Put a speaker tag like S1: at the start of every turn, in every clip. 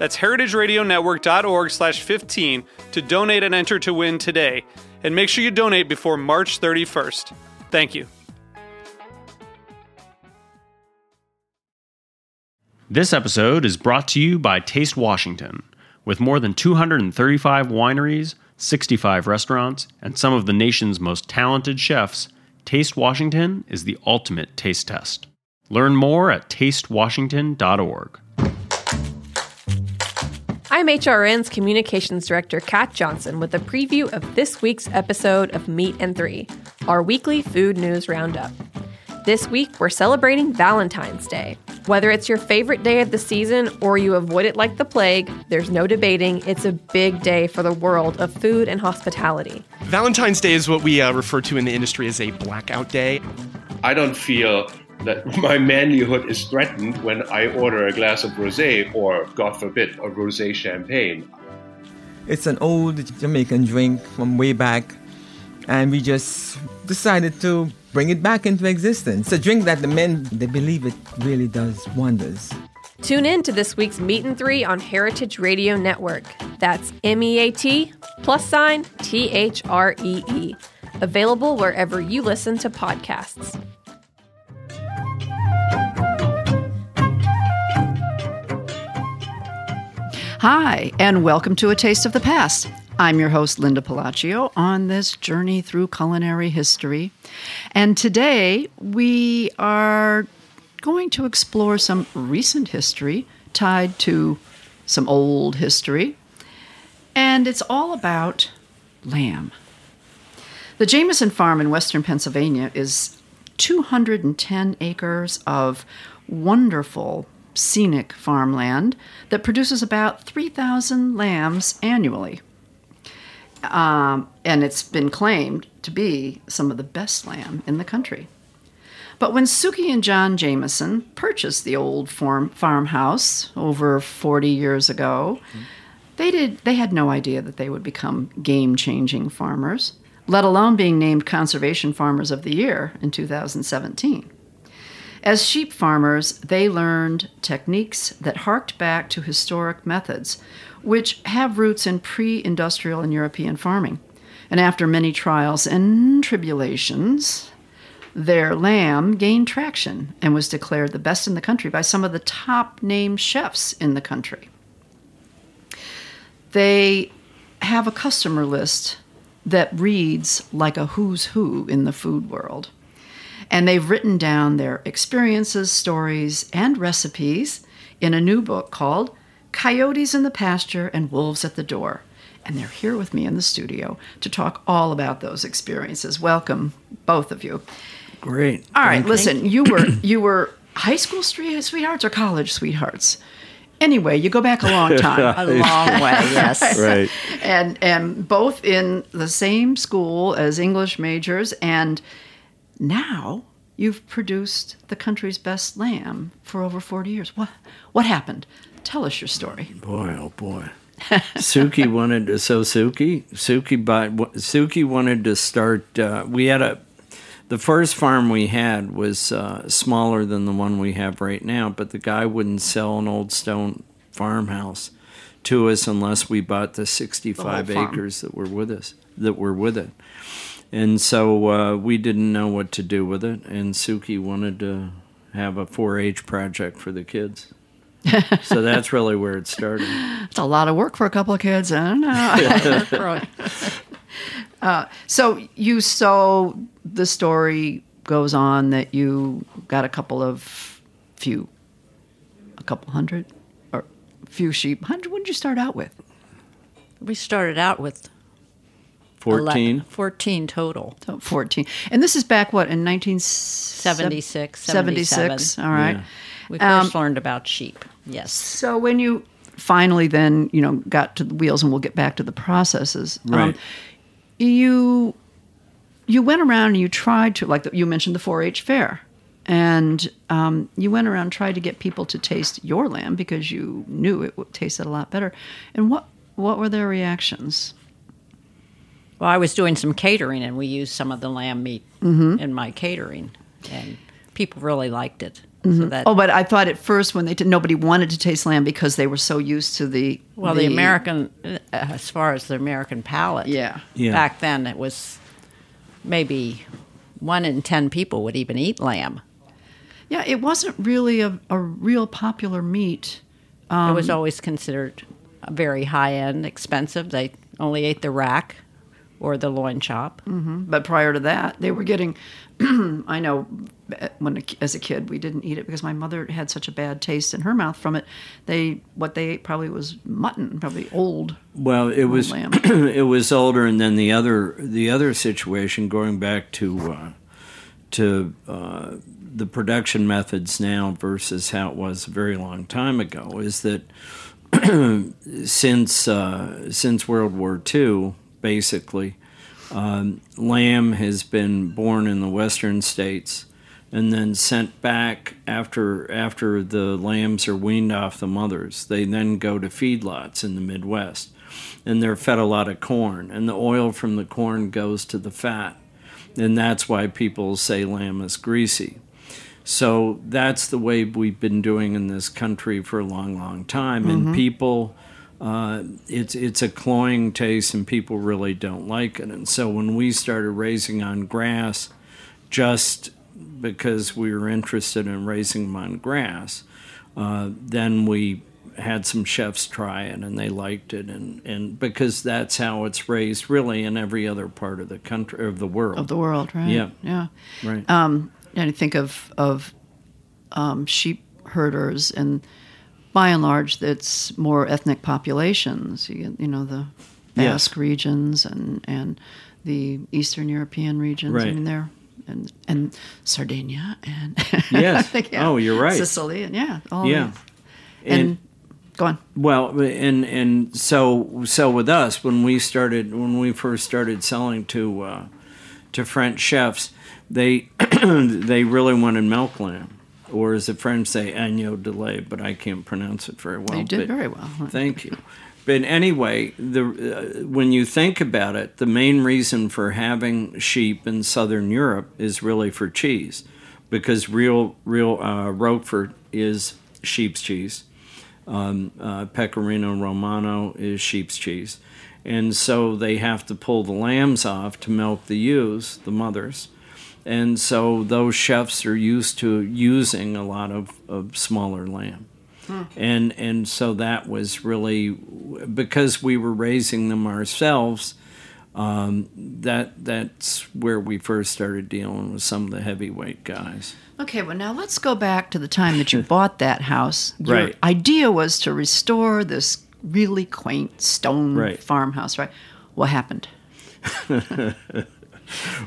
S1: That's heritageradionetwork.org slash 15 to donate and enter to win today. And make sure you donate before March 31st. Thank you.
S2: This episode is brought to you by Taste Washington. With more than 235 wineries, 65 restaurants, and some of the nation's most talented chefs, Taste Washington is the ultimate taste test. Learn more at tastewashington.org.
S3: I'm HRN's Communications Director, Kat Johnson, with a preview of this week's episode of Meat and Three, our weekly food news roundup. This week, we're celebrating Valentine's Day. Whether it's your favorite day of the season or you avoid it like the plague, there's no debating it's a big day for the world of food and hospitality.
S4: Valentine's Day is what we uh, refer to in the industry as a blackout day.
S5: I don't feel that my manlyhood is threatened when I order a glass of rosé or, God forbid, a rosé champagne.
S6: It's an old Jamaican drink from way back, and we just decided to bring it back into existence. It's a drink that the men they believe it really does wonders.
S3: Tune in to this week's Meat and Three on Heritage Radio Network. That's M E A T plus sign T H R E E. Available wherever you listen to podcasts.
S7: Hi, and welcome to A Taste of the Past. I'm your host, Linda Pelaccio, on this journey through culinary history. And today we are going to explore some recent history tied to some old history. And it's all about lamb. The Jamison Farm in western Pennsylvania is 210 acres of wonderful scenic farmland that produces about 3,000 lambs annually. Um, and it's been claimed to be some of the best lamb in the country. But when Sukey and John Jamison purchased the old farm, farmhouse over 40 years ago, mm-hmm. they, did, they had no idea that they would become game changing farmers, let alone being named Conservation Farmers of the Year in 2017. As sheep farmers, they learned techniques that harked back to historic methods, which have roots in pre industrial and European farming. And after many trials and tribulations, their lamb gained traction and was declared the best in the country by some of the top named chefs in the country. They have a customer list that reads like a who's who in the food world. And they've written down their experiences, stories, and recipes in a new book called Coyotes in the Pasture and Wolves at the Door. And they're here with me in the studio to talk all about those experiences. Welcome, both of you.
S8: Great.
S7: All right, listen, you were you were high school sweethearts or college sweethearts? Anyway, you go back a long time.
S8: a long way, yes.
S7: right. And and both in the same school as English majors and now you've produced the country's best lamb for over 40 years. What, what happened? Tell us your story.
S8: Boy, oh boy. Sukey wanted to, so Sukey, Sukey, bought, Sukey wanted to start, uh, we had a, the first farm we had was uh, smaller than the one we have right now, but the guy wouldn't sell an old stone farmhouse to us unless we bought the 65 the acres that were with us, that were with it. And so uh, we didn't know what to do with it, and Sukey wanted to have a 4-H project for the kids. so that's really where it started.
S7: It's a lot of work for a couple of kids. I don't know. So you so the story goes on that you got a couple of few, a couple hundred, or few sheep. Hundred. What did you start out with?
S9: We started out with
S8: 14.
S9: 11 14 total.
S7: So fourteen. And this is back what in nineteen
S9: 76,
S7: 76. All right.
S8: Yeah.
S9: We
S7: Um,
S9: first learned about sheep. Yes.
S7: So when you finally then you know got to the wheels, and we'll get back to the processes. um,
S8: Right.
S7: you you went around and you tried to like the, you mentioned the 4-H fair, and um, you went around and tried to get people to taste your lamb because you knew it would tasted a lot better. And what what were their reactions?
S9: Well, I was doing some catering, and we used some of the lamb meat mm-hmm. in my catering, and people really liked it. So mm-hmm. that
S7: Oh, but I thought at first when they did, nobody wanted to taste lamb because they were so used to the
S9: well, the, American, uh, as far as the American palate,
S7: Yeah.
S8: Yeah.
S9: Back then, it was maybe one in ten people would even eat lamb.
S7: Yeah, it wasn't really a, a real popular meat.
S9: it was um, always considered very high end, expensive. They only ate the rack or the loin chop.
S7: But prior to that, they were getting. I know when as a kid we didn't eat it because my mother had such a bad taste in her mouth from it. They what they ate probably was mutton, probably old.
S8: Well, it was
S7: lamb.
S8: it was older, and then the other the other situation going back to uh, to uh, the production methods now versus how it was a very long time ago is that since uh, since World War II, basically, um, lamb has been born in the western states and then sent back after after the lambs are weaned off the mothers. They then go to feedlots in the Midwest, and they're fed a lot of corn, and the oil from the corn goes to the fat, and that's why people say lamb is greasy. So that's the way we've been doing in this country for a long, long time, and people. Uh, it's it's a cloying taste, and people really don't like it. And so when we started raising on grass, just because we were interested in raising them on grass, uh, then we had some chefs try it and they liked it, and, and because that's how it's raised really in every other part of the country of the world.
S7: of the world, right?
S8: Yeah.
S7: yeah.
S8: right.
S7: Um, and I think of of um, sheep herders, and by and large, it's more ethnic populations. You, you know, the
S8: Yes.
S7: Basque regions and and the Eastern European regions. I
S8: Right.
S7: mean, they're and and Sardinia and
S8: Yes.
S7: I think,
S8: Oh, you're right.
S7: Sicily and yeah, all
S8: yeah.
S7: these. And, go on.
S8: Well, and and so so with us when we started when we first started selling to uh, to French chefs, they they really wanted milk lamb, or as the French say, agneau de lait, but I can't pronounce it very well.
S7: you did
S8: but-
S7: very well.
S8: Thank you. But anyway, the uh, when you think about it, the main reason for having sheep in southern Europe is really for cheese, because real real uh, Roquefort is sheep's cheese. Um, uh, Pecorino Romano is sheep's cheese, and so they have to pull the lambs off to milk the ewes, the mothers, and so those chefs are used to using a lot of, of smaller lamb and and so that was really because we were raising them ourselves. Um, that that's where we first started dealing with some of the heavyweight guys.
S7: Okay, well, now let's go back to the time that you bought that house. Your
S8: Right.
S7: idea was to restore this really quaint stone
S8: Right.
S7: farmhouse, right? What happened?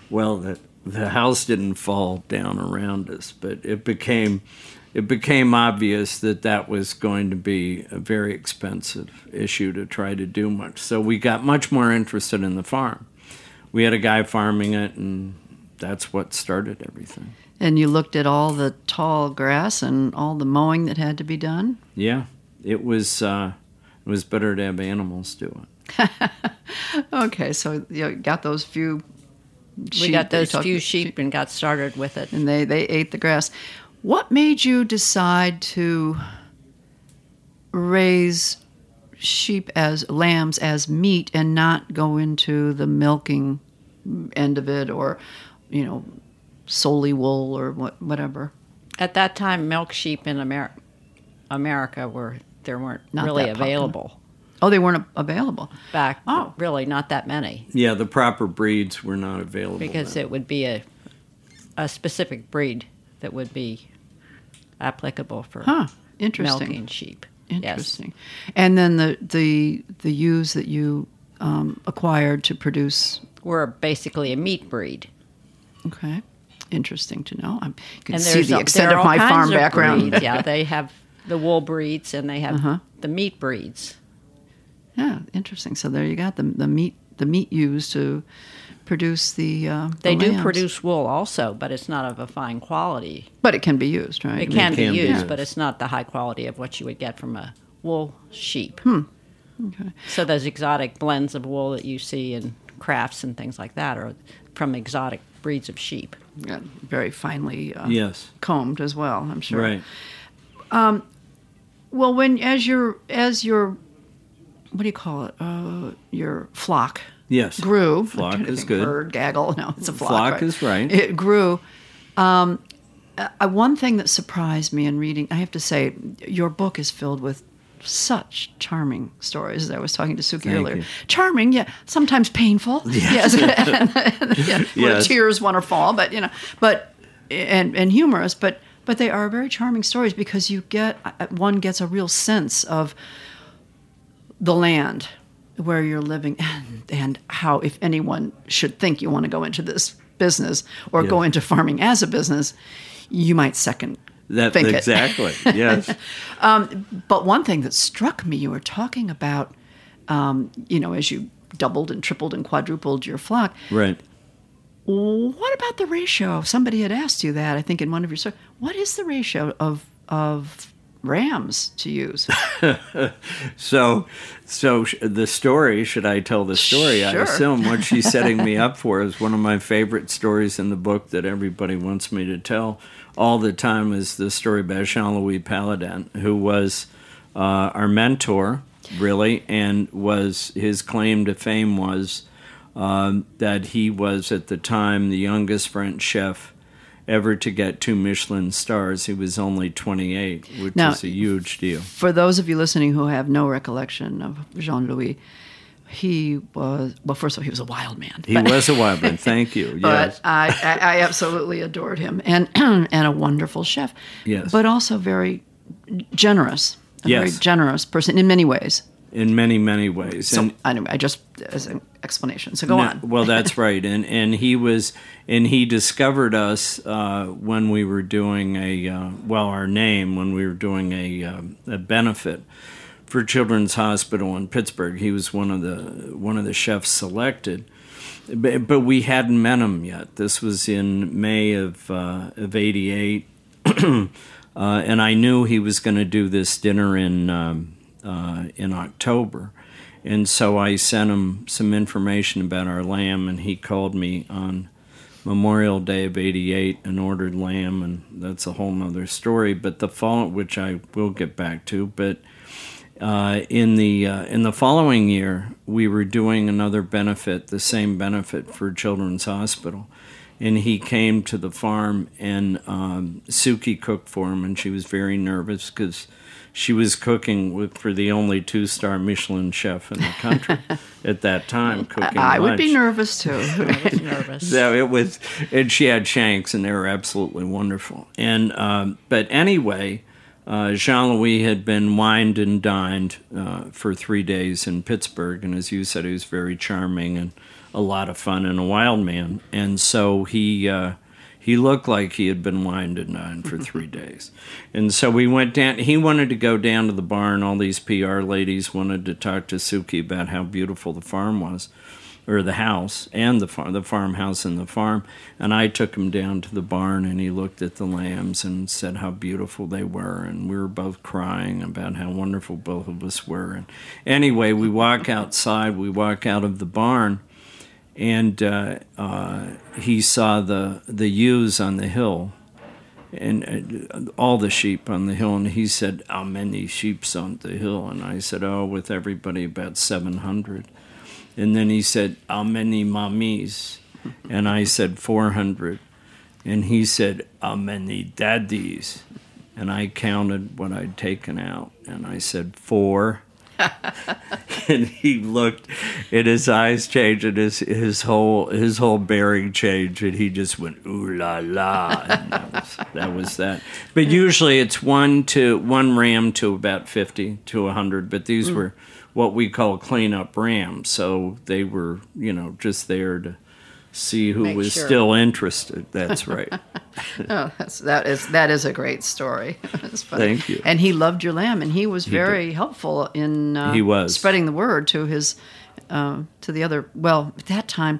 S8: Well, the the house didn't fall down around us, but it became it became obvious that that was going to be a very expensive issue to try to do much. So we got much more interested in the farm. We had a guy farming it, and that's what started everything.
S7: And you looked at all the tall grass and all the mowing that had to be done.
S8: Yeah, it was uh, it was better to have animals do it.
S7: Okay, so you got those few.
S9: We got those few sheep and got started with it.
S7: and they they ate the grass. What made you decide to raise sheep as lambs as meat and not go into the milking end of it, or you know, solely wool or what whatever?
S9: At that time, milk sheep in Amer- America were there weren't
S7: Not
S9: really available.
S7: Oh, they weren't available.
S9: back.
S7: Oh.
S9: really not that many
S8: Yeah, the proper breeds were not available.
S9: because
S8: then.
S9: it would be a a specific breed that would be applicable for
S7: Huh. Interesting.
S9: milking sheep.
S7: Interesting. And then the the the ewes that you um, acquired to produce.
S9: were basically a meat breed.
S7: Okay. Interesting to know. I can
S9: and
S7: see the
S9: a-
S7: extent
S9: there
S7: of my farm
S9: of
S7: background.
S9: breeds. yeah, they have the wool breeds and they have
S7: Uh-huh.
S9: the meat breeds.
S7: Yeah, interesting. So there you got the the meat the meat used to produce the. Uh, the
S9: They do
S7: lambs.
S9: produce wool also, but it's not of a fine quality.
S7: but it can be used, right?
S9: It can,
S8: can
S9: be
S8: be
S9: used,
S8: used.
S9: but it's not the high quality of what you would get from a wool sheep.
S7: Hmm. Okay.
S9: So those exotic blends of wool that you see in crafts and things like that are from exotic breeds of sheep.
S7: Yeah, very finely uh,
S8: yes,
S7: combed as well. I'm sure.
S8: right.
S7: Um, Well, when as your as your what do you call it? Uh, your flock
S8: Yes,
S7: grew.
S8: Flock is
S7: think,
S8: good.
S7: Herd, gaggle. No, it's a flock.
S8: Flock
S7: right?
S8: is right.
S7: It grew. Um, uh, one thing that surprised me in reading, I have to say, your book is filled with such charming stories. As I was talking to Sukey
S8: Thank
S7: earlier,
S8: you.
S7: charming, yeah, sometimes painful. Yes, And- yeah, where
S8: Yes.
S7: tears want to fall, but you know, but and and humorous, but but they are very charming stories because you get uh, one gets a real sense of the land where you're living and, and how if anyone should think you want to go into this business or go into farming as a business you might second
S8: That
S7: think it.
S8: exactly. yes.
S7: but one thing that struck me you were talking about um, you know as you doubled and tripled and quadrupled your flock
S8: Right.
S7: what about the ratio somebody had asked you that i think in one of your what is the ratio of of rams to ewes
S8: So, so the story. Should I tell the story? I assume what she's setting me up for is one of my favorite stories in the book that everybody wants me to tell all the time. Is the story about Jean Louis Palladin, who was uh, our mentor, really, and was his claim to fame was um, that he was at the time the youngest French chef ever to get two Michelin stars. He was only 28, which
S7: Now-
S8: is a huge deal.
S7: for those of you listening who have no recollection of Jean Louis, he was well. First of all, he was a wild man.
S8: He was a wild man. Thank you.
S7: but
S8: Yes.
S7: I, I, I absolutely adored him, and and a wonderful chef.
S8: Yes.
S7: but also very generous. A very
S8: Yes.
S7: generous person in many ways.
S8: in many, many ways.
S7: So
S8: and
S7: anyway, I just as an explanation. So go
S8: No,
S7: on.
S8: well, that's right, and and he was, and he discovered us uh, when we were doing a uh, well, our name when we were doing a um a benefit for Children's Hospital in Pittsburgh. He was one of the one of the chefs selected, but, but we hadn't met him yet. This was in May of uh, of '88. Uh, and I knew he was going to do this dinner in um, uh, in October, and so I sent him some information about our lamb, and he called me on Memorial Day of '88 and ordered lamb, and that's a whole nother story. But the fall, which I will get back to, but uh, in the uh, in the following year, we were doing another benefit, the same benefit for Children's Hospital, and he came to the farm, and um, Sukey cooked for him, and she was very nervous because she was cooking with, for the only two star Michelin chef in the country at that time. Cooking
S7: I would be nervous too.
S9: I was nervous.
S8: So it was, and she had shanks, and they were absolutely wonderful. And um, but anyway, uh, Jean Louis had been wined and dined uh, for three days in Pittsburgh, and as you said, he was very charming and a lot of fun and a wild man. And so he. Uh, he looked like he had been wined and dined for three days. And so we went down. He wanted to go down to the barn. All these PR ladies wanted to talk to Sukey about how beautiful the farm was or the house and the farm, the farmhouse and the farm. And I took him down to the barn, and he looked at the lambs and said how beautiful they were. And we were both crying about how wonderful both of us were. And anyway, we walk outside. We walk out of the barn, and uh, uh, he saw the the ewes on the hill. And uh, all the sheep on the hill, and he said, "How many sheep's on the hill?" And I said, "Oh, with everybody, about seven hundred. And then he said, How many mommies? And I said, 400. And he said, How many daddies? And I counted what I'd taken out. And I said, Four. and he looked, and his eyes changed, and his his whole his whole bearing changed, and he just went ooh la la. And that was that was that. But usually it's one to one ram to about fifty to hundred. But these
S7: Mm.
S8: were what we call cleanup rams, so they were you know just there to see who
S9: Make
S8: was
S9: sure.
S8: still interested. That's right.
S7: Oh, that's, that is that is a great story. Funny.
S8: Thank you.
S7: And he loved your lamb, and he was very helpful in uh,
S8: He was.
S7: spreading the word to his uh, to the other. Well, at that time,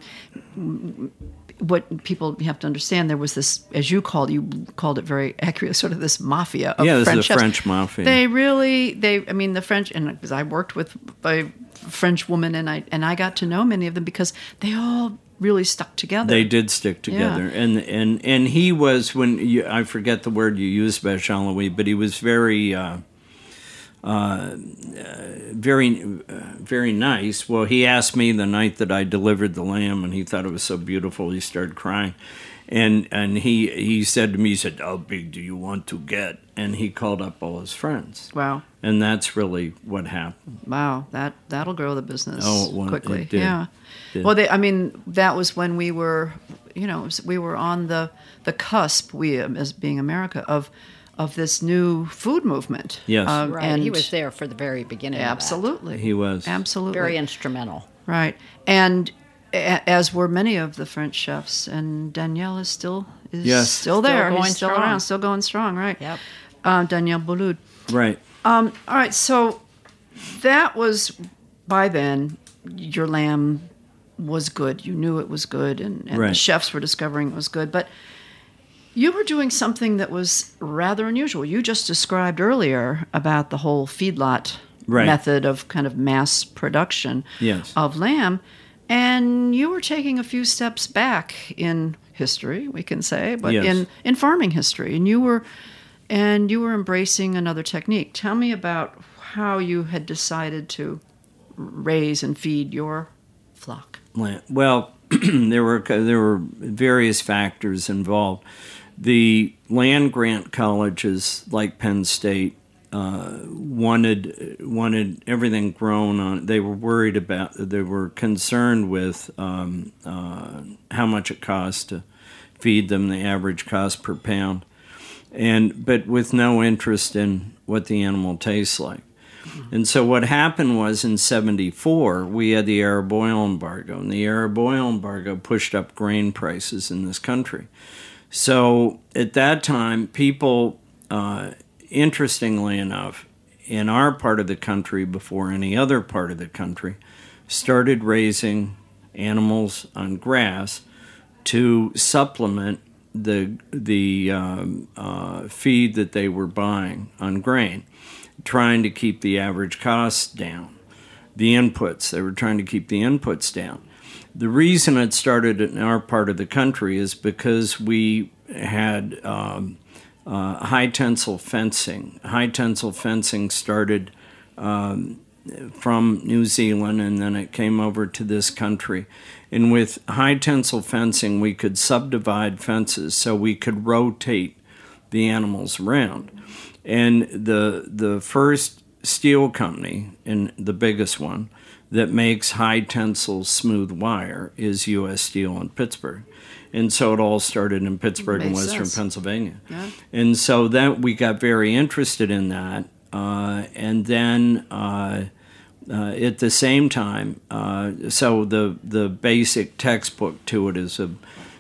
S7: what people have to understand there was this, as you called you called it very accurate, sort of this mafia of
S8: Yeah, this is
S7: French
S8: the. French mafia.
S7: They really, they, I mean, the French, and because I worked with a French woman, and I and I got to know many of them because they all really stuck together.
S8: They did stick together, and and and he was when you, I forget the word you used about Jean Louis, but he was very. Uh, uh, very, uh, very nice. Well, he asked me the night that I delivered the lamb, and he thought it was so beautiful. He started crying, and and he he said to me, he said, "How big do you want to get?" And he called up all his friends,
S7: Wow.
S8: and that's really what happened.
S7: Wow, that that'll grow the business
S8: Oh, it wa-
S7: quickly.
S8: it did.
S7: Yeah.
S8: Did.
S7: Well, they, I mean, that was when we were, you know, we were on the the cusp. We, um, as being America, of of this new food movement.
S8: Yes.
S7: Um,
S9: Right.
S7: and
S9: he was there for the very beginning. of that.
S7: Absolutely.
S8: He was.
S7: Absolutely.
S9: Very instrumental.
S7: right. And a- as were many of the French chefs, and Daniel is still is
S8: Yes.
S7: still there.
S9: Still
S7: He's
S9: going
S7: still
S9: strong.
S7: around, still going strong. Right.
S9: Yep.
S7: Uh, Daniel Boulud.
S8: Right.
S7: All right, so that was by then your lamb was good. You knew it was good, and, and the chefs were discovering it was good. But you were doing something that was rather unusual. You just described earlier about the whole feedlot
S8: Right.
S7: method of kind of mass production
S8: Yes.
S7: of lamb, and you were taking a few steps back in history, we can say, but
S8: Yes.
S7: in in farming history, and you were and you were embracing another technique. Tell me about how you had decided to raise and feed your flock.
S8: Well, there were there were various factors involved. The land grant colleges like Penn State uh, wanted wanted everything grown on. They were worried about. They were concerned with um, uh, how much it cost to feed them, the average cost per pound, and but with no interest in what the animal tastes like. And so what happened was in 74, we had the Arab oil embargo, and the Arab oil embargo pushed up grain prices in this country. So at that time, people, uh, interestingly enough, in our part of the country before any other part of the country, started raising animals on grass to supplement the the um, uh, feed that they were buying on grain, trying to keep the average costs down. The inputs they were trying to keep the inputs down. The reason it started in our part of the country is because we had um, uh, high tensile fencing. High tensile fencing started um, from New Zealand and then it came over to this country. And with high tensile fencing, we could subdivide fences so we could rotate the animals around. And the the first steel company, and the biggest one, that makes high tensile smooth wire is U.S. Steel in Pittsburgh. And so it all started in Pittsburgh and Western
S7: sense.
S8: Pennsylvania. And so then we got very interested in that. Uh, and then uh, uh, at the same time, uh, so the the basic textbook to it is a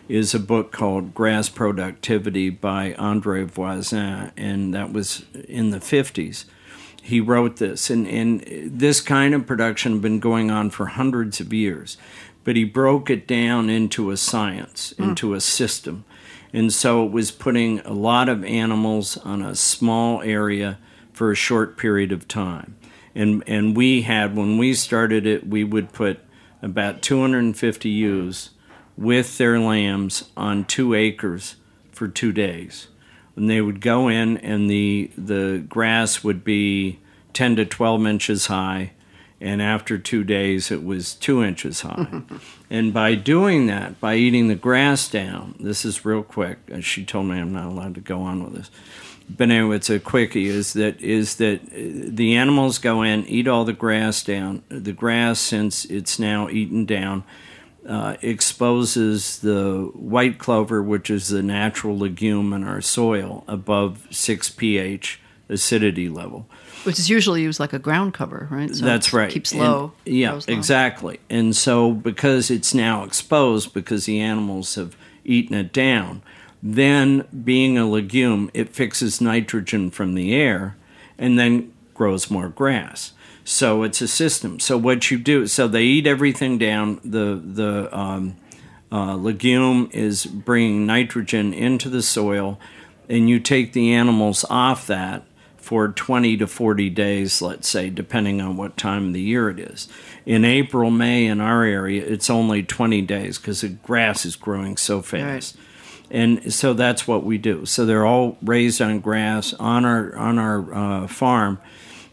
S8: is a book called Grass Productivity by Andre Voisin, and that was in the fifties. He wrote this, and, and this kind of production had been going on for hundreds of years, but he broke it down into a science, hmm. into a system. And so it was putting a lot of animals on a small area for a short period of time. And, and we had, when we started it, we would put about 250 ewes with their lambs on two acres for two days. And they would go in, and the, the grass would be 10 to 12 inches high. And after two days, it was two inches high. and by doing that, by eating the grass down, this is real quick. uh, She told me I'm not allowed to go on with this. but anyway, it's a quickie. Is that is that uh, the animals go in, eat all the grass down. The grass, since it's now eaten down, uh, exposes the white clover, which is the natural legume in our soil, above six pH acidity level.
S7: Which is usually used like a ground cover, right? So
S8: That's right.
S7: Keeps
S8: And-
S7: low.
S8: yeah,
S7: low.
S8: exactly. And so because it's now exposed, because the animals have eaten it down, then being a legume, it fixes nitrogen from the air and then grows more grass. So it's a system. So what you do, so they eat everything down. The the um, uh, legume is bringing nitrogen into the soil, and you take the animals off that for 20 to 40 days, let's say, depending on what time of the year it is. In April, May, in our area, it's only 20 days because the grass is growing so fast. And so that's what we do. So they're all raised on grass on our on our uh, farm.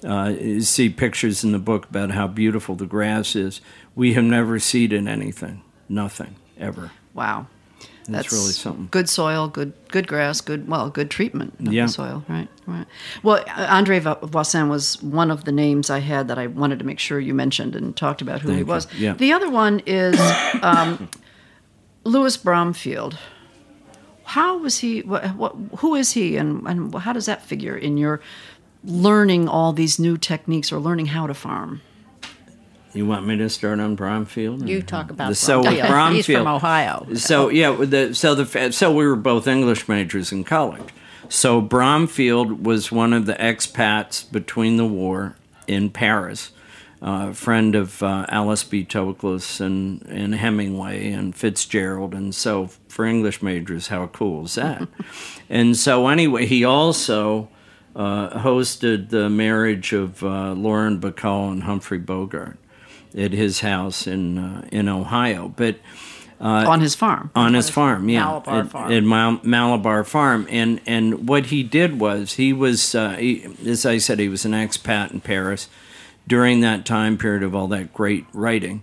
S8: Uh, see pictures in the book about how beautiful the grass is. We have never seeded anything, nothing ever.
S7: Wow.
S8: That's really something.
S7: Good soil, good good grass, good well, good treatment of
S8: Yeah.
S7: the soil, right? Right. Well, uh, Andre Voisin was one of the names I had that I wanted to make sure you mentioned and talked about who he
S8: Thank you.
S7: was.
S8: Yeah.
S7: The other one is um, Louis Bromfield. How was he? What, what, who is he, and and how does that figure in your learning all these new techniques or learning how to farm?
S8: You want me to start on Bromfield?
S9: You talk about
S8: The- so
S9: Bromfield.
S8: Bromfield.
S9: He's from Ohio.
S8: So yeah, the so the so we were both English majors in college. So Bromfield was one of the expats between the war in Paris, a friend of uh, Alice B. Toklas and and Hemingway and Fitzgerald, and so for English majors, how cool is that? and so anyway, he also uh, hosted the marriage of uh, Lauren Bacall and Humphrey Bogart at his house in uh, in Ohio, but
S7: on his farm.
S8: on his farm, yeah,
S9: Malabar
S8: at,
S9: farm.
S8: at Mal- Malabar Farm, and and what he did was he was, uh, he, as I said, he was an expat in Paris during that time period of all that great writing,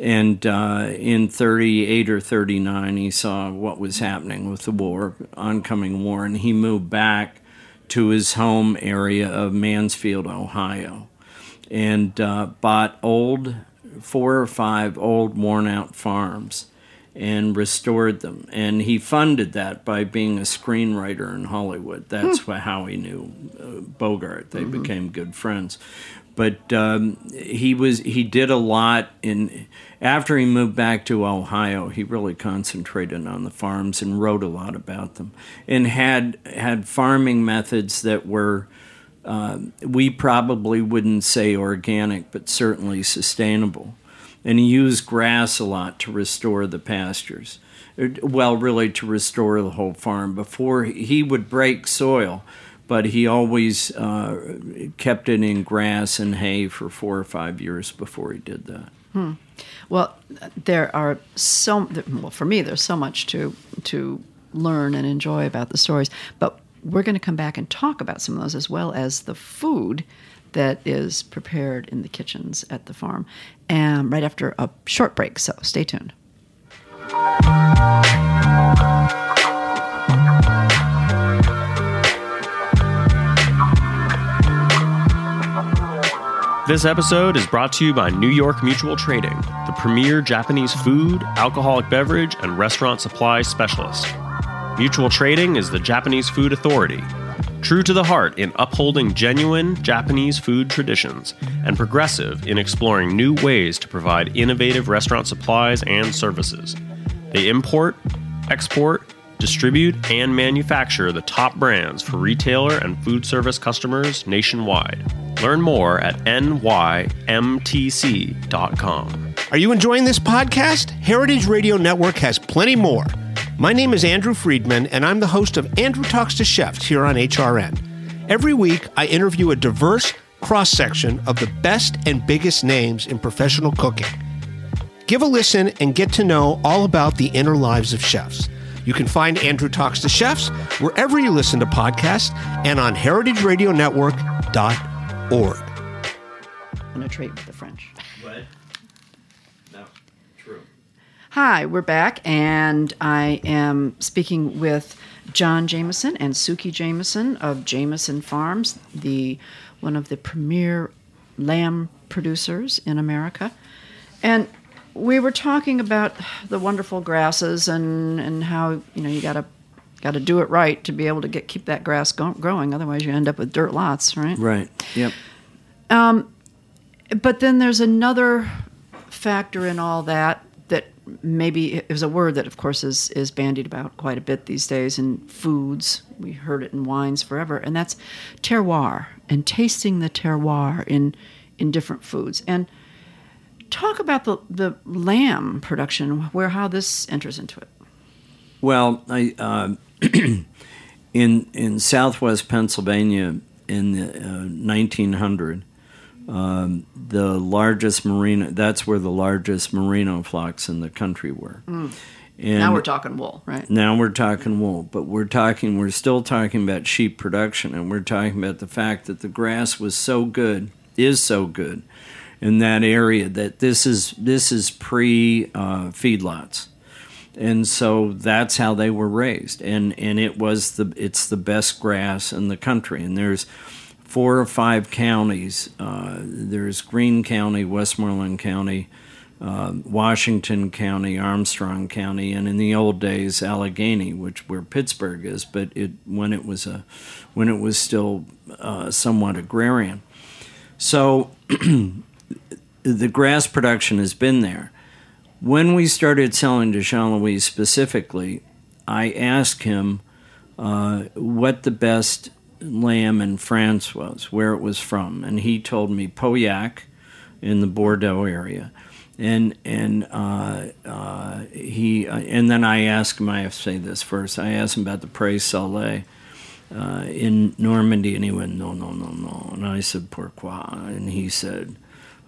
S8: and uh, in thirty eight or thirty nine, he saw what was happening with the war, oncoming war, and he moved back to his home area of Mansfield, Ohio and uh, bought old, four or five old, worn out farms and restored them. And he funded that by being a screenwriter in Hollywood. That's wha- how he knew uh, Bogart. They became good friends. But um, he was he did a lot in after he moved back to Ohio. He really concentrated on the farms and wrote a lot about them, and had had farming methods that were we probably wouldn't say organic, but certainly sustainable. And he used grass a lot to restore the pastures. Well, really, to restore the whole farm. Before he would break soil, but he always uh, kept it in grass and hay for four or five years before he did that.
S7: Well, there are so well for me. There's so much to to learn and enjoy about the stories, but we're going to come back and talk about some of those as well as the food that is prepared in the kitchens at the farm, and right after a short break. So stay tuned.
S2: This episode is brought to you by New York Mutual Trading, the premier Japanese food, alcoholic beverage, and restaurant supply specialist. Mutual Trading is the Japanese food authority, true to the heart in upholding genuine Japanese food traditions, and progressive in exploring new ways to provide innovative restaurant supplies and services. They import, export, distribute, and manufacture the top brands for retailer and food service customers nationwide. Learn more at nymtc.com.
S10: Are you enjoying this podcast? Heritage Radio Network has plenty more. My name is Andrew Friedman, and I'm the host of Andrew Talks to Chefs here on HRN. Every week, I interview a diverse cross section of the best and biggest names in professional cooking. Give a listen and get to know all about the inner lives of chefs. You can find Andrew Talks to Chefs wherever you listen to podcasts and on heritageradionetwork.org.
S7: I'm going to trade with the French. What?
S8: No, true.
S7: Hi, we're back, and I am speaking with John Jamison and Sukey Jamison of Jamison Farms, the one of the premier lamb producers in America. And we were talking about the wonderful grasses and, and how you know you got to got to do it right to be able to get keep that grass go- growing. Otherwise, you end up with dirt lots, right?
S8: Right. Yep.
S7: Um, but then there's another factor in all that that maybe is a word that, of course, is is bandied about quite a bit these days in foods. We heard it in wines forever, and that's terroir and tasting the terroir in in different foods. And talk about the the lamb production, where how this enters into it.
S8: Well, I uh, in in Southwest Pennsylvania in the uh, 1900, um, the largest merino. That's where the largest merino flocks in the country were. And
S7: now we're talking wool, right?
S8: now we're talking wool, but we're talking. We're still talking about sheep production, and we're talking about the fact that the grass was so good, is so good, in that area that this is this is pre uh, feedlots and so that's how they were raised. And and it was the it's the best grass in the country. And there's four or five counties uh, there's Greene County Westmoreland County uh, Washington County Armstrong County and in the old days Allegheny which where Pittsburgh is. But it when it was a when it was still uh, somewhat agrarian. So the grass production has been there when we started selling to Jean Louis specifically, I asked him uh, what the best lamb in France was, where it was from, and he told me Pauillac in the Bordeaux area. And and uh, uh, he uh, and then I asked him. I have to say this first. I asked him about the Pré Salé uh, in Normandy, and he went, "No, no, no, no." And I said, "Pourquoi?" And he said,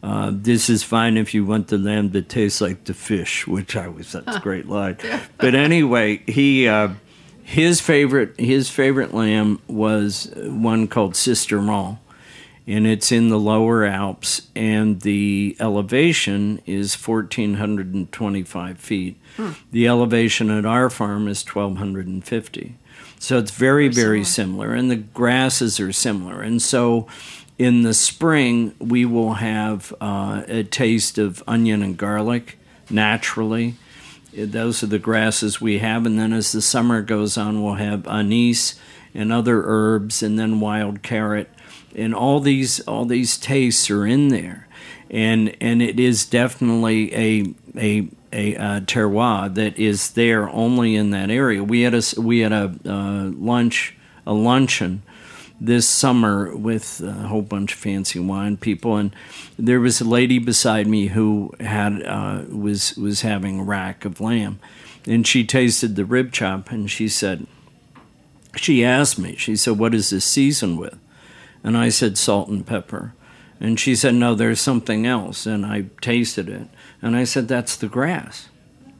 S8: uh, this is fine if you want the lamb that tastes like the fish, which I was that's a great line. But anyway, he uh, his favorite his favorite lamb was one called Sister Sisteron, and it's in the lower Alps, and the elevation is fourteen hundred and twenty five feet. The elevation at our farm is twelve hundred and fifty. So it's very, very similar, and the grasses are similar, and so in the spring, we will have uh, a taste of onion and garlic naturally. Those are the grasses we have. And then as the summer goes on, we'll have anise and other herbs and then wild carrot. And all these all these tastes are in there. And and it is definitely a a a uh, terroir that is there only in that area. We had a we had a uh, lunch a luncheon this summer with a whole bunch of fancy wine people, and there was a lady beside me who had uh, was was having a rack of lamb, and she tasted the rib chop, and she said, she asked me, she said, "What is this seasoned with?" And I said, "Salt and pepper." And she said, "No, there's something else." And I tasted it, and I said, "That's the grass.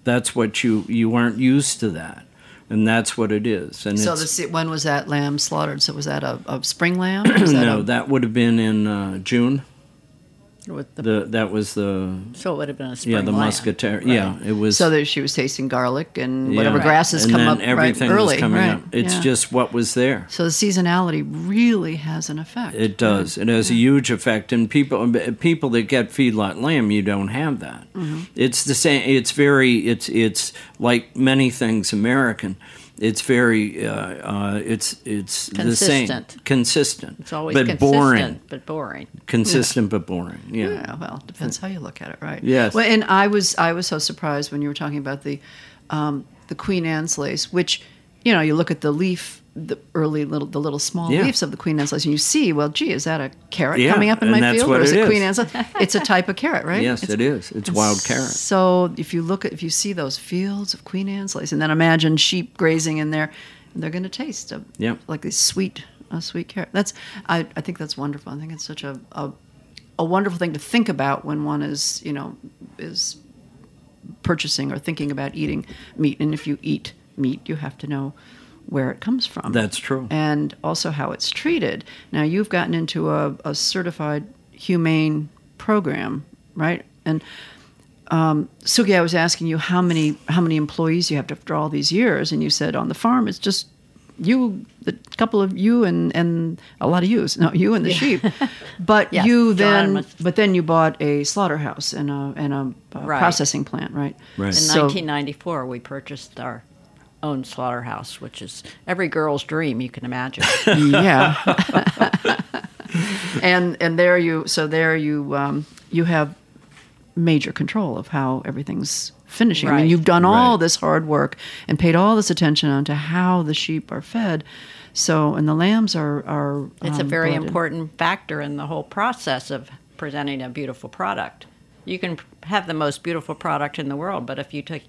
S8: That's what you you weren't used to that." And that's what it is. And
S7: So the, when was that lamb slaughtered? So was that a, a spring lamb? That
S8: no,
S7: a-
S8: that would have been in uh, June.
S9: With the,
S8: The that was the
S9: so it would have been a spring
S8: yeah the
S9: lamb.
S8: musketeer. Yeah, it was.
S7: so that she was tasting garlic and
S8: yeah.
S7: whatever grasses
S8: and
S7: come
S8: then
S7: up
S8: everything
S7: right early.
S8: was coming
S7: right.
S8: up. It's
S7: yeah.
S8: just what was there.
S7: so the seasonality really has an effect.
S8: It does. It has a huge effect, and people people that get feedlot lamb, you don't have that.
S7: Mm-hmm.
S8: It's the same. It's very. It's it's like many things American. It's very. Uh, uh, it's it's the same.
S9: Consistent.
S8: Consistent.
S9: It's always
S8: but
S9: consistent,
S8: boring.
S9: but boring.
S8: Consistent but boring. Yeah.
S7: Yeah, well, depends how you look at it, right?
S8: Yes.
S7: Well, and I was I was so surprised when you were talking about the um, the Queen Anne's lace, which you know you look at the leaf, the early little the little small
S8: Yeah.
S7: leaves of the Queen Anne's lace, and you see, well, gee, is that a carrot
S8: Yeah,
S7: coming up in my field, or is
S8: it is.
S7: Queen Anne's? lace? It's a type of carrot, right?
S8: Yes,
S7: It's-
S8: it is. It's wild carrot.
S7: So if you look at if you see those fields of Queen Anne's lace, and then imagine sheep grazing in there, they're going to taste a,
S8: Yep.
S7: like this sweet a sweet carrot. That's I, I think that's wonderful. I think it's such a, a a wonderful thing to think about when one is you know is purchasing or thinking about eating meat. And if you eat meat, you have to know where it comes from.
S8: That's true.
S7: And also how it's treated. Now you've gotten into a, a certified humane program, right? And um, Sukey, I was asking you how many how many employees you have after all these years, and you said on the farm it's just you, the couple of you, and and a lot of yous. No, you and the sheep. But
S9: Yes,
S7: you
S9: John
S7: then,
S9: was-
S7: but then you bought a slaughterhouse and a and a uh,
S9: Right.
S7: processing plant, right?
S8: Right.
S9: In
S7: So-
S9: 1994, we purchased our own slaughterhouse, which is every girl's dream, you can imagine.
S7: yeah. and and there you so there you um, you have major control of how everything's finishing. I mean, you've done all
S8: Right.
S7: this hard work and paid all this attention onto how the sheep are fed. So and the lambs are are
S9: It's a
S7: um,
S9: very
S7: brought in.
S9: important factor in the whole process of presenting a beautiful product. You can have the most beautiful product in the world, but if you take,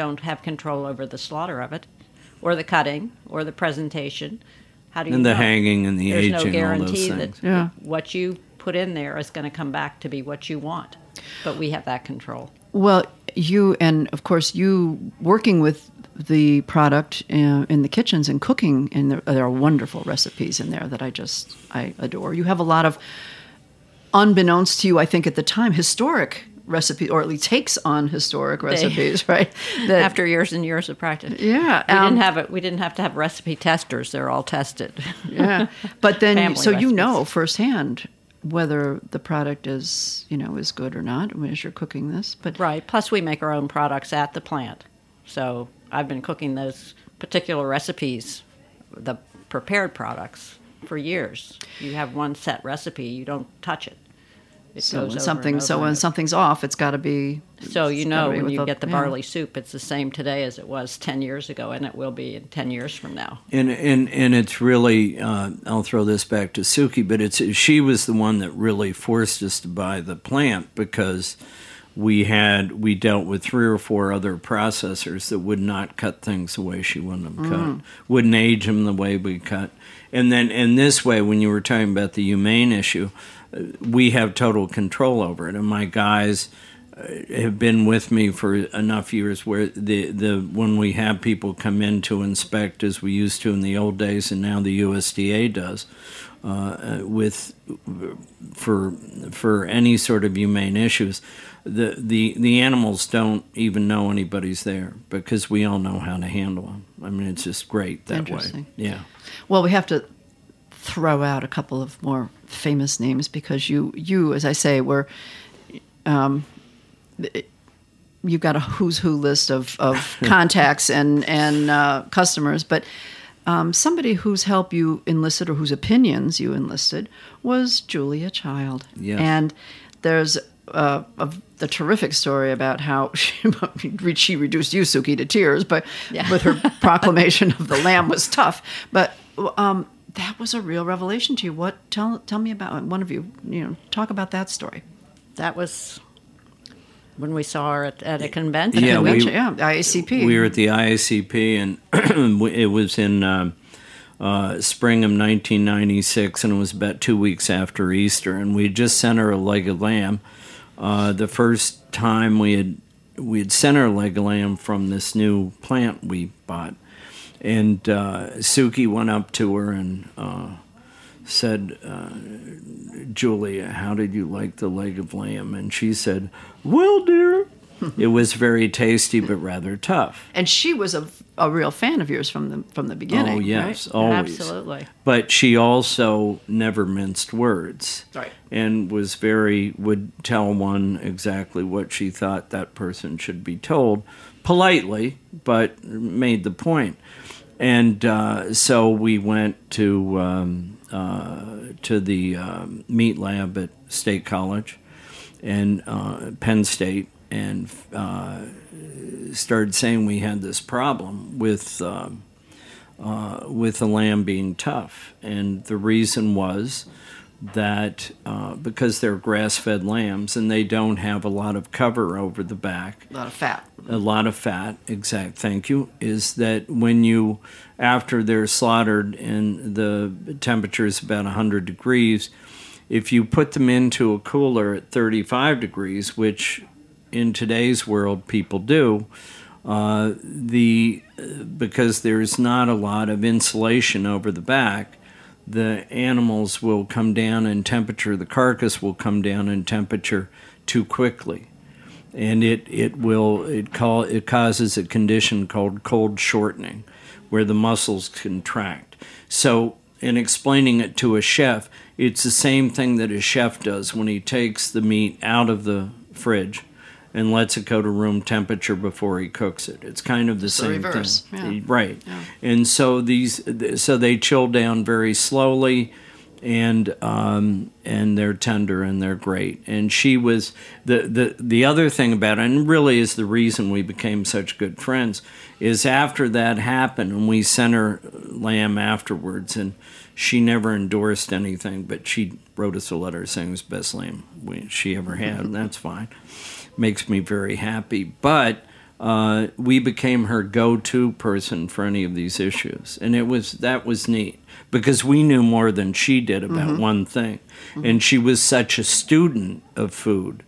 S9: don't have control over the slaughter of it, or the cutting, or the presentation, how do you
S8: And the
S9: know?
S8: hanging and the
S9: There's
S8: aging,
S9: no
S8: all those
S9: guarantee that.
S7: Yeah.
S9: what you put in there is going to come back to be what you want. But we have that control.
S7: Well, you and of course you working with the product uh, in the kitchens and cooking, and there, there are wonderful recipes in there that I just I adore. You have a lot of, unbeknownst to you, I think at the time, historic recipes, or at least takes on historic recipes, right? That,
S9: After years and years of practice,
S7: Yeah,
S9: we
S7: um,
S9: didn't have it. We didn't have to have recipe testers; they're all tested.
S7: yeah, but then so you know firsthand whether the product is you know is good or not as you're cooking this. But
S9: Right. Plus, we make our own products at the plant. So I've been cooking those particular recipes, the prepared products, for years. You have one set recipe, you don't touch it. It
S7: so when
S9: over
S7: something so when something's off, it's got to be
S9: So you know when
S7: with
S9: you get the
S7: yeah.
S9: barley soup, it's the same today as it was 10 years ago, and it will be in 10 years from now.
S8: And and and it's really uh, I'll throw this back to Sukey, but it's she was the one that really forced us to buy the plant because we had we dealt with three or four other processors that would not cut things the way she wanted them cut, wouldn't age them the way we cut, and then in this way, when you were talking about the humane issue, uh, we have total control over it, and my guys have been with me for enough years where the the when we have people come in to inspect as we used to in the old days and now the USDA does uh, with for for any sort of humane issues the the the animals don't even know anybody's there because we all know how to handle them I mean it's just great that way yeah
S7: Well, we have to throw out a couple of more famous names because you, you, as I say, were, um, you've got a who's who list of, of contacts and and uh, customers, but um, somebody whose help you enlisted or whose opinions you enlisted was Julia Child.
S8: Yes.
S7: And there's uh, a, the terrific story about how she, she reduced you, Sukey, to tears, but with her proclamation of the lamb was tough. But um, that was a real revelation to you. What tell tell me about one of you? You know, talk about that story.
S9: That was when we saw her at, at a convention.
S8: Yeah, we-
S7: yeah, IACP.
S8: We were at the IACP, and it was in um uh, spring of 1996, and it was about two weeks after Easter. And we had just sent her a leg of lamb. Uh, the first time we had we had sent a leg lamb from this new plant we bought, and uh, Sukey went up to her and uh, said, uh, "Julia, how did you like the leg of lamb?" And she said, "Well, dear." it was very tasty but rather tough.
S7: and she was a, a real fan of yours from the from the beginning.
S8: Oh yes,
S7: right?
S8: always.
S9: Absolutely.
S8: But she also never minced words.
S7: Right.
S8: And was very would tell one exactly what she thought that person should be told, politely, but made the point. And uh, so we went to um, uh, to the um, meat lab at State College and uh, Penn State, and uh, started saying we had this problem with. Um, uh, with the lamb being tough. And the reason was that uh, because they're grass fed lambs and they don't have a lot of cover over the back,
S7: A lot of fat.
S8: a lot of fat, exact, thank you, is that when you, after they're slaughtered and the temperature is about 100 degrees, if you put them into a cooler at 35 degrees, which in today's world people do, uh, the because there's not a lot of insulation over the back, the animals will come down in temperature. The carcass will come down in temperature too quickly, and it it will it call it causes a condition called cold shortening, where the muscles contract. So, in explaining it to a chef, it's the same thing that a chef does when he takes the meat out of the fridge and lets it go to room temperature before he cooks it. It's kind of the
S7: the
S8: same
S7: reverse,
S8: thing,
S7: yeah.
S8: right? And so these, so they chill down very slowly, and um, and they're tender and they're great. And she was the the the other thing about it, and really is the reason we became such good friends, is after that happened, and we sent her lamb afterwards, and she never endorsed anything, but she wrote us a letter saying it was the best lamb we, she ever had, and that's fine. Makes me very happy. But uh, we became her go-to person for any of these issues, and it was that was neat because we knew more than she did about one thing, and she was such a student of food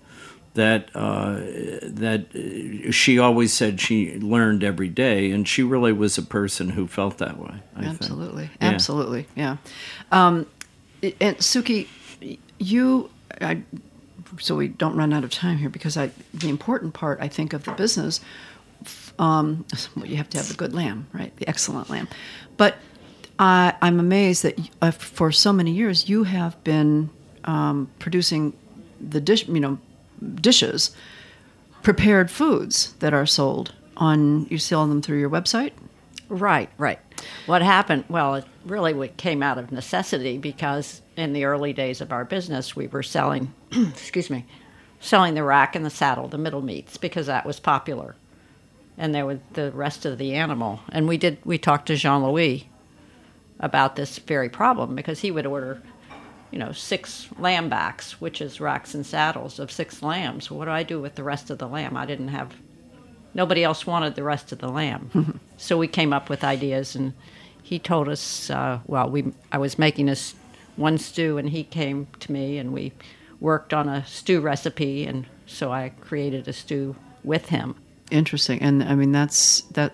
S8: that uh, that uh, she always said she learned every day, and she really was a person who felt that way. I think.
S7: Absolutely,
S8: Yeah.
S7: absolutely, yeah. Um, and Sukey, you, I, so we don't run out of time here because I, the important part I think of the business, um, well, you have to have the good lamb, right? The excellent lamb, but I, I'm amazed that uh, for so many years you have been um, producing the dish, you know, dishes, prepared foods that are sold on. You sell them through your website.
S9: Right, right. What happened? Well, it really came out of necessity because in the early days of our business, we were selling, excuse me, selling the rack and the saddle, the middle meats, because that was popular, and there was the rest of the animal. And we did. We talked to Jean Louis about this very problem because he would order, you know, six lamb backs, which is racks and saddles of six lambs. What do I do with the rest of the lamb? I didn't have nobody else wanted the rest of the lamb. so we came up with ideas, and he told us. Uh, well, we I was making a one stew, and he came to me, and we worked on a stew recipe, and so I created a stew with him.
S7: Interesting, and I mean that's that.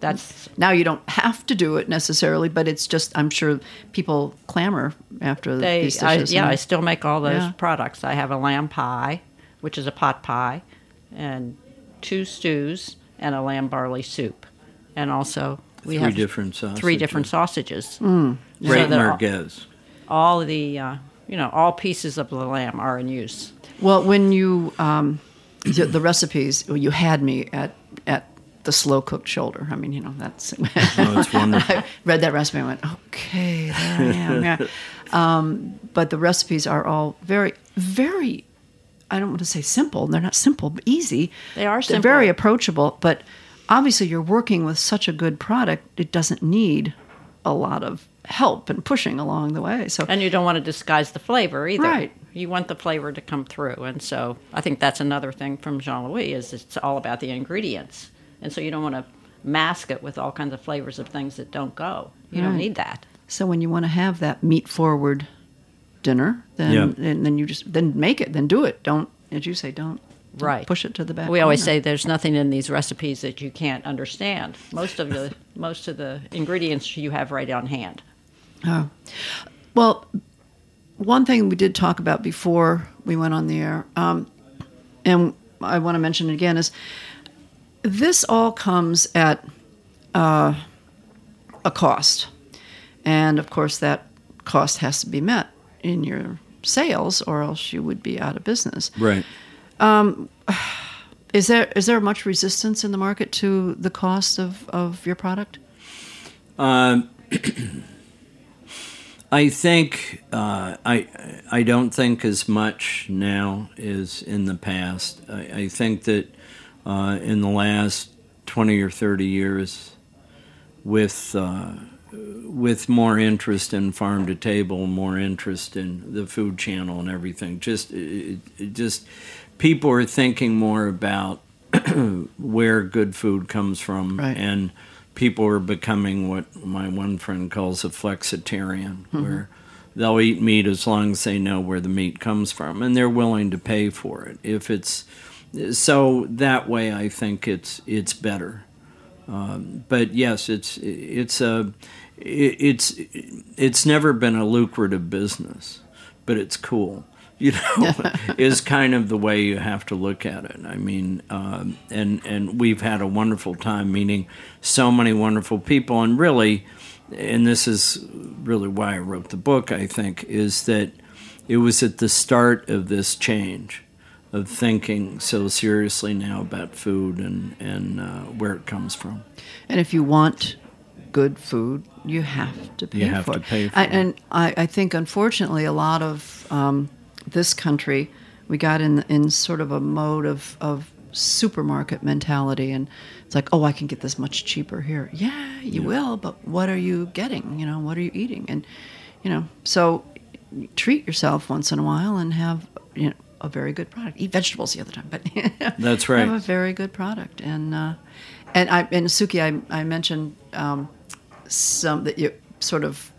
S9: That's
S7: Now you don't have to do it necessarily, but it's just I'm sure people clamor after
S9: they.
S7: these
S9: I,
S7: dishes.
S9: yeah, I still make all those
S7: Yeah.
S9: products. I have a lamb pie, which is a pot pie, and two stews and a lamb barley soup, and also we
S8: Three
S9: have
S8: different
S9: three different sausages.
S7: Mm.
S8: Great
S9: that all-
S8: merguez.
S9: all the uh, you know all pieces of the lamb are in use.
S7: Well, when you um, the, the recipes, well, you had me at at the slow cooked shoulder. I mean, you know that's.
S8: Oh, it's wonderful.
S7: I read that recipe and went, okay, there I am. Yeah. Um, but the recipes are all very, very. I don't want to say simple. They're not simple, but easy.
S9: They are
S7: They're very approachable. But obviously, you're working with such a good product. It doesn't need a lot of help and pushing along the way. So
S9: And you don't want to disguise the flavor either.
S7: Right.
S9: You want the flavor to come through, and so I think that's another thing from Jean Louis is it's all about the ingredients, and so you don't want to mask it with all kinds of flavors of things that don't go. You don't need that.
S7: So when you want to have that meat forward dinner, then
S8: Yeah.
S7: and then you just then make it, then do it. Don't as you say, don't don't
S9: Right.
S7: push it to the back.
S9: We always say there's nothing in these recipes that you can't understand. Most of the most of the ingredients you have right on hand.
S7: Oh. Well, one thing we did talk about before we went on the air, um, and I want to mention it again, is this all comes at uh, a cost. And of course, that cost has to be met in your sales, or else you would be out of business.
S8: Right.
S7: Is there is there much resistance in the market to the cost of, of your product?
S8: Um, I think uh, I I don't think as much now as in the past. I, I think that uh, in the last twenty or thirty years, with uh, with more interest in farm to table, more interest in the food channel and everything, just it, it just people are thinking more about where good food comes from
S7: Right.
S8: and people are becoming what my one friend calls a flexitarian, where they'll eat meat as long as they know where the meat comes from, and they're willing to pay for it. If it's so that way, I think it's it's better. Um, but yes, it's it's a it's it's never been a lucrative business, but it's cool. you know, is kind of the way you have to look at it. I mean, um, and and we've had a wonderful time meeting so many wonderful people, and really, and this is really why I wrote the book. I think is that it was at the start of this change of thinking so seriously now about food and and uh, where it comes from.
S7: And if you want good food, you have to pay
S8: You have
S7: for
S8: to
S7: it.
S8: pay for
S7: I,
S8: it.
S7: And I, I think, unfortunately, a lot of um, this country, we got in in sort of a mode of of supermarket mentality, and it's like, oh, I can get this much cheaper here. Yeah, you will, but what are you getting? You know, what are you eating? And you know, so treat yourself once in a while and have you know a very good product. Eat vegetables the other time, but
S8: That's right.
S7: Have a very good product, and uh, and I and Sukey, I I mentioned um, some that you sort of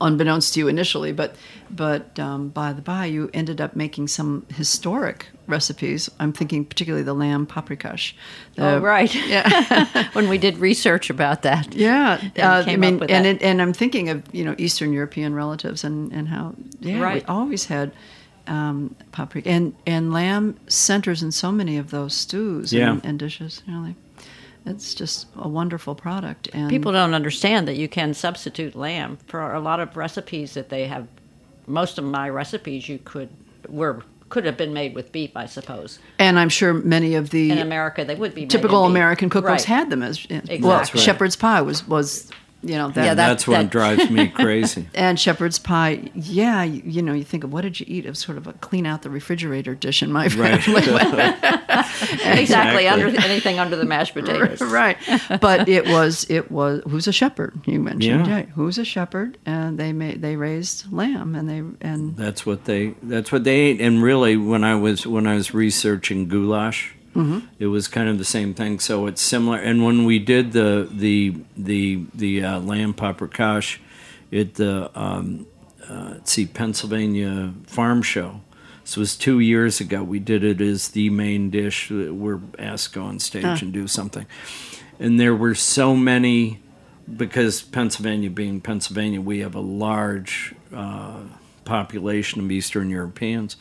S7: unbeknownst to you initially, but but um, by the by, you ended up making some historic recipes. I'm thinking particularly the lamb paprikash.
S9: oh, right.
S7: Yeah.
S9: when we did research about that.
S7: Yeah,
S9: And
S7: uh, I mean,
S9: up with
S7: and it, and I'm thinking of you know Eastern European relatives and and how yeah
S9: Right.
S7: we always had um, paprika and and lamb centers in so many of those stews
S8: Yeah.
S7: and, and dishes. Really, it's just a wonderful product. And
S9: People don't understand that you can substitute lamb for a lot of recipes that they have. Most of my recipes you could were could have been made with beef, I suppose.
S7: and I'm sure many of the
S9: In America, they would be made
S7: typical. American cookbooks
S9: Right.
S7: had them as well.
S9: Exactly.
S7: Shepherd's pie was was you know that,
S9: Yeah, that-
S8: That's what drives me crazy.
S7: and shepherd's pie. Yeah, you, you know, you think of what did you eat? It was sort of a clean out the refrigerator dish in my
S8: Right.
S7: family.
S9: exactly,
S8: Exactly.
S9: under anything under the mashed potatoes.
S7: right. But it was it was who's a shepherd? You mentioned
S8: Yeah.
S7: yeah. Who's a shepherd? And they made they raised lamb and they and
S8: That's what they. That's what they ate. And really, when I was when I was researching goulash, it was kind of the same thing. So it's similar. And when we did the the the the uh, lamb paprikash at the um, uh, let's see Pennsylvania Farm Show. This was two years ago. We did it as the main dish. We're asked to go on stage and do something, and there were so many because Pennsylvania being Pennsylvania, we have a large uh, population of Eastern Europeans,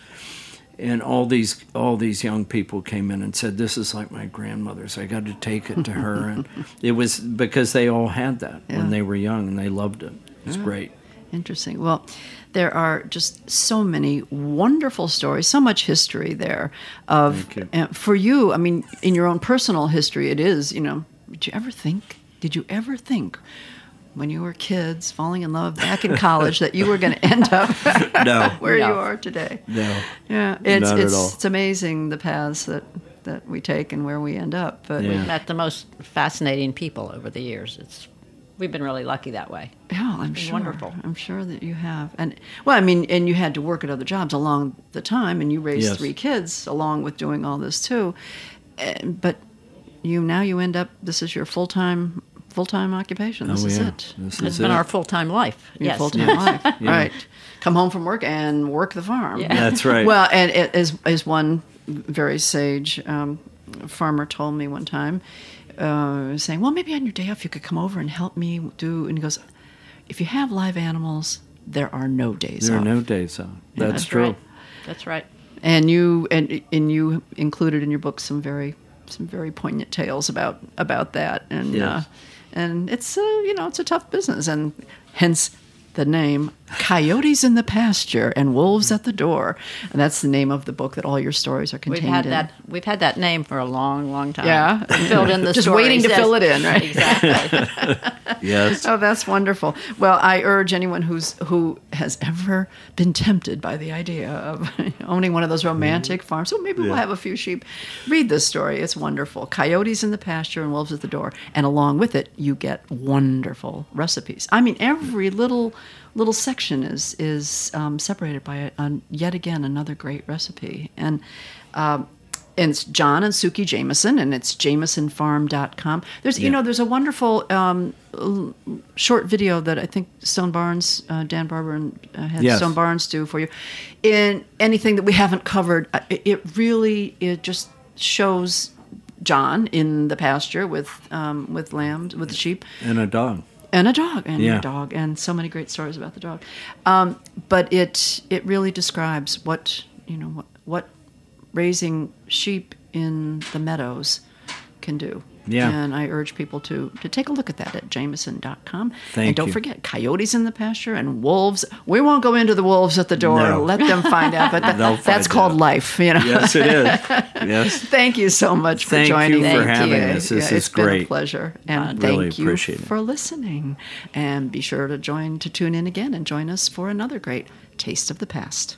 S8: and all these all these young people came in and said, "This is like my grandmother's. I got to take it to her." and it was because they all had that
S7: Yeah.
S8: when they were young, and they loved it. it's was great.
S7: Interesting. Well, there are just so many wonderful stories, so much history there. Of
S8: you.
S7: and for you, I mean, in your own personal history, it is. You know, did you ever think? Did you ever think? When you were kids, falling in love back in college, that you were going to end up
S8: No,
S7: where
S9: No.
S7: you are today.
S8: no,
S7: Yeah, it's
S8: Not at
S7: it's
S8: all.
S7: it's amazing the paths that that we take and where we end up. But
S8: Yeah.
S9: We've met the most fascinating people over the years. It's we've been really lucky that way.
S7: Yeah, I'm
S9: It's
S7: sure.
S9: wonderful.
S7: I'm sure that you have. And well, I mean, and you had to work at other jobs along the time, and you raised
S8: Yes.
S7: three kids along with doing all this too. And, but you now you end up. This is your full time full time occupation. This
S8: oh
S7: is
S8: yeah,
S7: it.
S8: this
S9: It's
S8: is
S9: been
S8: it.
S9: our full time life.
S7: Your
S9: yes.
S7: full time life, right? Come home from work and work the farm.
S9: Yeah.
S8: That's right.
S7: Well, and it, as as one very sage um, farmer told me one time, uh, saying, "Well, maybe on your day off you could come over and help me do." And he goes, "If you have live animals, there are no days
S8: there are
S7: off."
S8: no days off. That's,
S9: That's
S8: true.
S9: right. That's right.
S7: and you and and you included in your book some very some very poignant tales about about that and uh,
S8: Yes.
S7: And it's uh, you know it's a tough business. And hence the name coyotes in the pasture and wolves at the door and that's the name of the book that all your stories are contained
S9: We've
S7: contained
S9: had
S7: in
S9: that. We've had that name for a long, long time.
S7: Yeah.
S9: filled in the
S7: Just
S9: stories,
S7: waiting to
S9: yes.
S7: fill it in, right?
S9: Exactly.
S8: Yes.
S7: Oh, that's wonderful. Well, I urge anyone who's who has ever been tempted by the idea of owning one of those romantic mm-hmm. farms. So maybe we'll have a few sheep. Read this story. It's wonderful. Coyotes in the pasture and wolves at the door. And along with it, you get wonderful recipes. I mean, every little little section is is um, separated by a, a, yet again another great recipe. And um, and it's John and Sukey Jamison, and it's jamisonfarm.com. There's, you know, there's a wonderful um, short video that I think Stone Barns, uh, Dan Barber, and uh, had
S8: Yes.
S7: Stone Barns do for you. In anything that we haven't covered, uh, it, it really it just shows John in the pasture with um, with lambs, with sheep,
S8: And a dog.
S7: And a dog and
S8: Yeah.
S7: a dog and so many great stories about the dog um, but it it really describes what you know what, what raising sheep in the meadows can do
S8: Yeah.
S7: and i urge people to to take a look at that at jamison.com
S8: Thank
S7: and don't
S8: you.
S7: forget coyotes in the pasture and wolves we won't go into the wolves at the door
S8: No.
S7: let them find out but that, that's called
S8: out.
S7: life you know
S8: Yes, it is. Yes.
S7: Thank you so much for
S8: Thank you
S7: joining
S8: for having
S7: Yeah,
S8: us. This
S7: yeah,
S8: is
S7: it's been a pleasure. And
S8: really
S7: thank you for listening. And be sure to join to tune in again and join us for another great Taste of the Past.